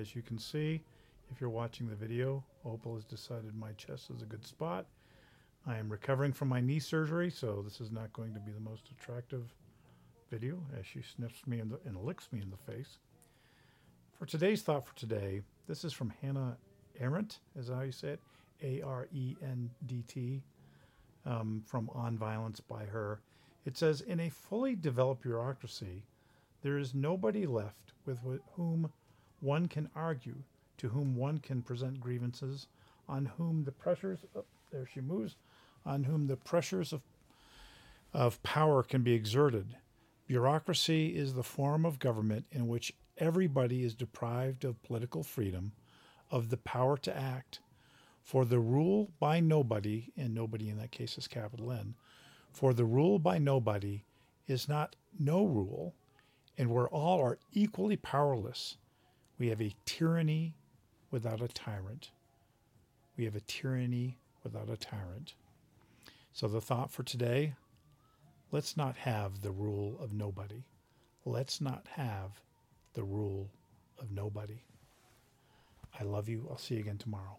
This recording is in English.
As you can see, if you're watching the video, Opal has decided my chest is a good spot. I am recovering from my knee surgery, so this is not going to be the most attractive video as she sniffs me the, and licks me in the face. For today's thought for today, this is from Hannah Arendt, is how you say it, A R E N D T, um, from On Violence by her. It says, In a fully developed bureaucracy, there is nobody left with whom one can argue, to whom one can present grievances, on whom the pressures, oh, there she moves, on whom the pressures of, of power can be exerted. Bureaucracy is the form of government in which everybody is deprived of political freedom, of the power to act. For the rule by nobody, and nobody in that case is capital N, for the rule by nobody is not no rule, and where all are equally powerless, we have a tyranny without a tyrant. We have a tyranny without a tyrant. So, the thought for today let's not have the rule of nobody. Let's not have the rule of nobody. I love you. I'll see you again tomorrow.